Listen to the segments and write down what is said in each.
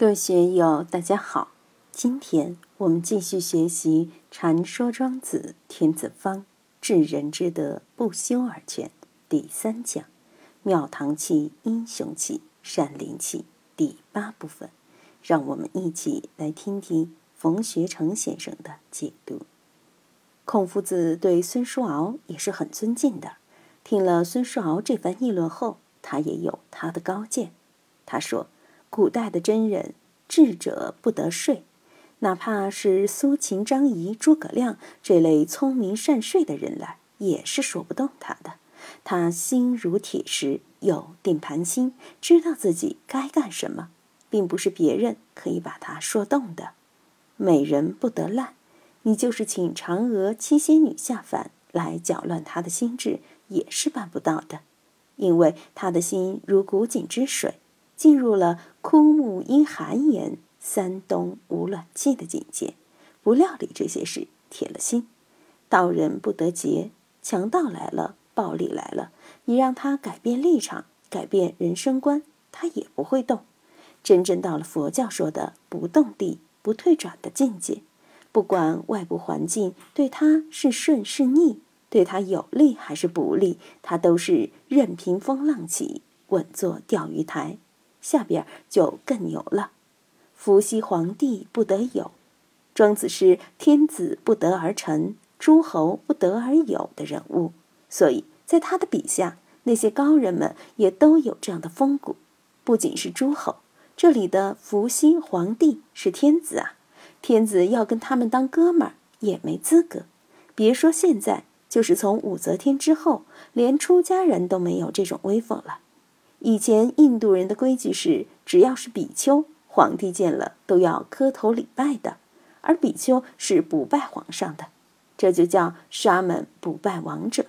各位学友，大家好。今天我们继续学习《禅说庄子·天子方》，治人之德，不修而全第三讲“庙堂气、英雄气、善灵气”第八部分。让我们一起来听听冯学成先生的解读。孔夫子对孙叔敖也是很尊敬的。听了孙叔敖这番议论后，他也有他的高见。他说。古代的真人，智者不得睡，哪怕是苏秦、张仪、诸葛亮这类聪明善睡的人来，也是说不动他的。他心如铁石，有定盘心，知道自己该干什么，并不是别人可以把他说动的。美人不得烂，你就是请嫦娥、七仙女下凡来搅乱他的心智，也是办不到的，因为他的心如古井之水。进入了枯木因寒严，三冬无暖气的境界，不料理这些事，铁了心。道人不得节，强盗来了，暴力来了，你让他改变立场，改变人生观，他也不会动。真正到了佛教说的不动地、不退转的境界，不管外部环境对他是顺是逆，对他有利还是不利，他都是任凭风浪起，稳坐钓鱼台。下边就更牛了，伏羲皇帝不得有，庄子是天子不得而成，诸侯不得而有的人物，所以在他的笔下，那些高人们也都有这样的风骨。不仅是诸侯，这里的伏羲皇帝是天子啊，天子要跟他们当哥们儿也没资格。别说现在，就是从武则天之后，连出家人都没有这种威风了。以前印度人的规矩是，只要是比丘，皇帝见了都要磕头礼拜的，而比丘是不拜皇上的，这就叫沙门不拜王者。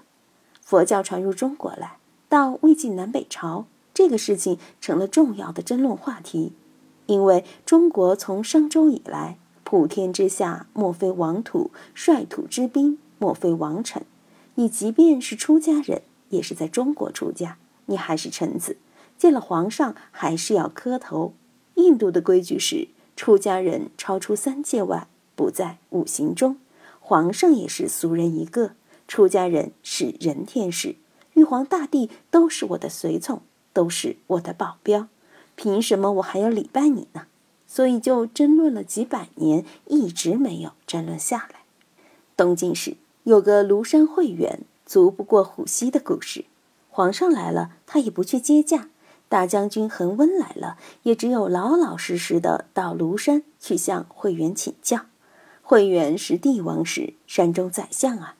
佛教传入中国来，到魏晋南北朝，这个事情成了重要的争论话题，因为中国从商周以来，普天之下莫非王土，率土之滨莫非王臣。你即便是出家人，也是在中国出家。你还是臣子，见了皇上还是要磕头。印度的规矩是，出家人超出三界外，不在五行中。皇上也是俗人一个，出家人是人天使，玉皇大帝都是我的随从，都是我的保镖。凭什么我还要礼拜你呢？所以就争论了几百年，一直没有争论下来。东晋时有个庐山慧远，足不过虎溪的故事。皇上来了，他也不去接驾；大将军恒温来了，也只有老老实实的到庐山去向慧远请教。慧远是帝王时山中宰相啊，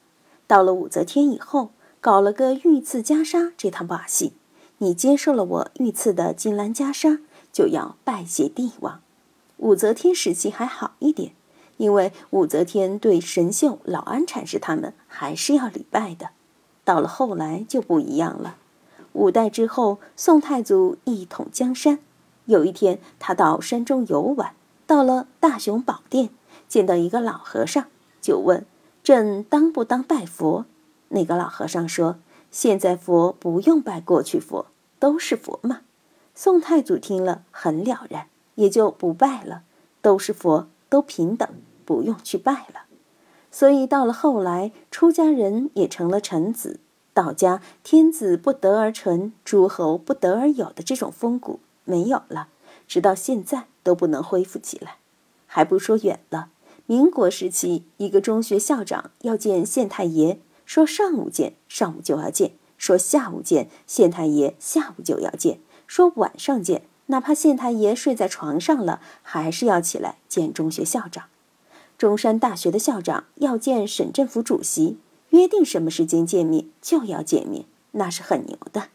到了武则天以后，搞了个御赐袈裟这趟把戏。你接受了我御赐的金兰袈裟，就要拜谢帝王。武则天时期还好一点，因为武则天对神秀、老安禅师他们还是要礼拜的。到了后来就不一样了。五代之后，宋太祖一统江山。有一天，他到山中游玩，到了大雄宝殿，见到一个老和尚，就问：“朕当不当拜佛？”那个老和尚说：“现在佛不用拜过去佛，都是佛嘛。”宋太祖听了很了然，也就不拜了。都是佛，都平等，不用去拜了。所以到了后来，出家人也成了臣子，道家天子不得而臣，诸侯不得而有的这种风骨没有了，直到现在都不能恢复起来。还不说远了，民国时期，一个中学校长要见县太爷，说上午见，上午就要见；说下午见，县太爷下午就要见；说晚上见，哪怕县太爷睡在床上了，还是要起来见中学校长。中山大学的校长要见省政府主席，约定什么时间见面就要见面，那是很牛的。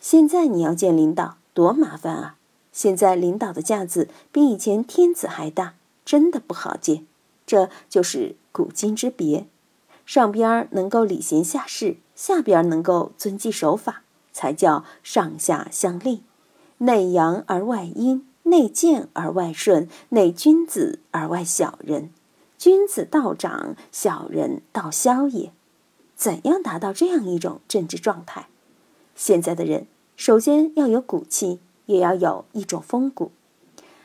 现在你要见领导，多麻烦啊！现在领导的架子比以前天子还大，真的不好见。这就是古今之别，上边能够礼贤下士，下边能够遵纪守法，才叫上下相立。内阳而外阴，内健而外顺，内君子而外小人。君子道长，小人道消也。怎样达到这样一种政治状态？现在的人首先要有骨气，也要有一种风骨。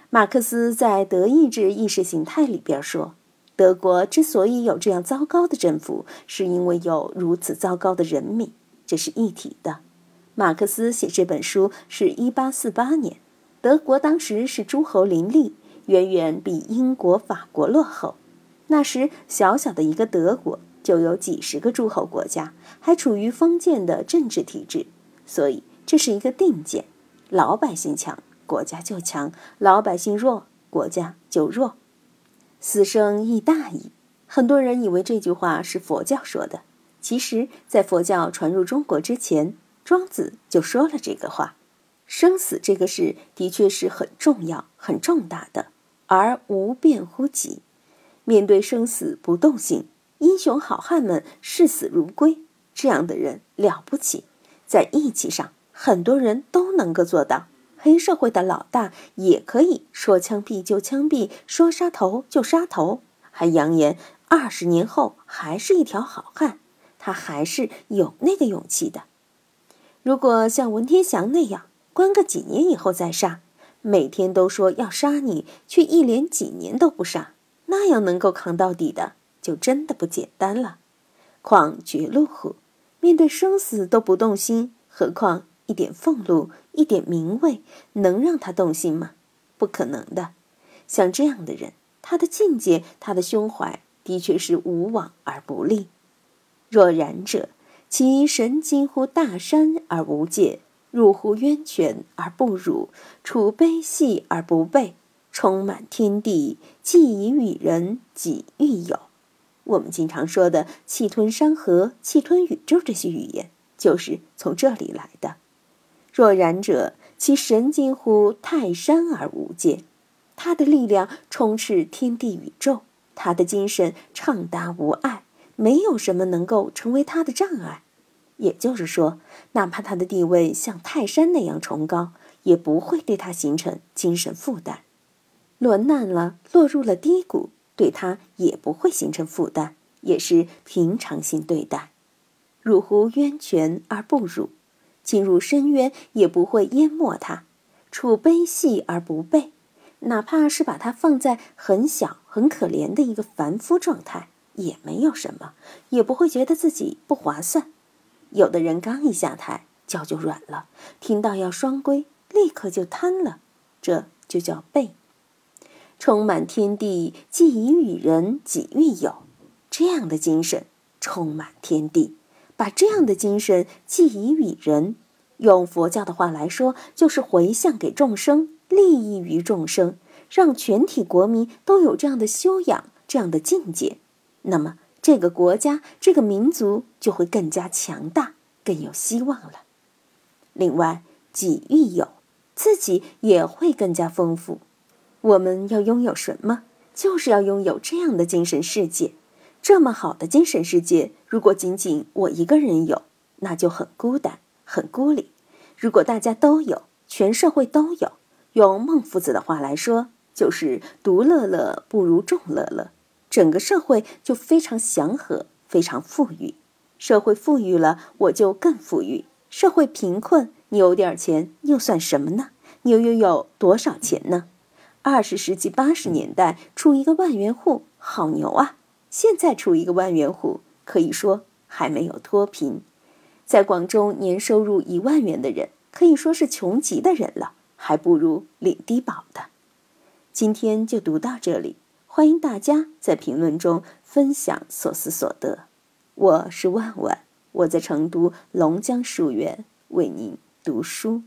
马克思在《德意志意识形态》里边说，德国之所以有这样糟糕的政府，是因为有如此糟糕的人民，这是一体的。马克思写这本书是一八四八年，德国当时是诸侯林立，远远比英国、法国落后。那时小小的一个德国就有几十个诸侯国家，还处于封建的政治体制，所以这是一个定见：老百姓强，国家就强；老百姓弱，国家就弱。死生亦大矣。很多人以为这句话是佛教说的，其实，在佛教传入中国之前，庄子就说了这个话。生死这个事的确是很重要、很重大的，而无变乎己。面对生死不动心，英雄好汉们视死如归，这样的人了不起。在义气上，很多人都能够做到。黑社会的老大也可以说枪毙就枪毙，说杀头就杀头，还扬言二十年后还是一条好汉。他还是有那个勇气的。如果像文天祥那样，关个几年以后再杀，每天都说要杀你，却一连几年都不杀。那样能够扛到底的，就真的不简单了。况绝路虎，面对生死都不动心，何况一点俸禄、一点名位，能让他动心吗？不可能的。像这样的人，他的境界、他的胸怀，的确是无往而不利。若然者，其神经乎大山而无界，入乎渊泉而不辱，处悲喜而不悖。充满天地，既以与人，己欲有。我们经常说的“气吞山河，气吞宇宙”这些语言，就是从这里来的。若然者，其神近乎泰山而无界，他的力量充斥天地宇宙，他的精神畅达无碍，没有什么能够成为他的障碍。也就是说，哪怕他的地位像泰山那样崇高，也不会对他形成精神负担。落难了，落入了低谷，对他也不会形成负担，也是平常心对待。入乎渊泉而不辱，进入深渊也不会淹没他；处悲喜而不备，哪怕是把他放在很小、很可怜的一个凡夫状态，也没有什么，也不会觉得自己不划算。有的人刚一下台，脚就软了，听到要双规，立刻就瘫了，这就叫背。充满天地，既以与人，己欲有，这样的精神充满天地。把这样的精神寄以与人，用佛教的话来说，就是回向给众生，利益于众生，让全体国民都有这样的修养、这样的境界。那么，这个国家、这个民族就会更加强大，更有希望了。另外，己欲有，自己也会更加丰富。我们要拥有什么？就是要拥有这样的精神世界。这么好的精神世界，如果仅仅我一个人有，那就很孤单、很孤立。如果大家都有，全社会都有，用孟夫子的话来说，就是“独乐乐不如众乐乐”，整个社会就非常祥和、非常富裕。社会富裕了，我就更富裕；社会贫困，你有点钱又算什么呢？你又有多少钱呢？二十世纪八十年代出一个万元户，好牛啊！现在出一个万元户，可以说还没有脱贫。在广州，年收入一万元的人可以说是穷极的人了，还不如领低保的。今天就读到这里，欢迎大家在评论中分享所思所得。我是万万，我在成都龙江书院为您读书。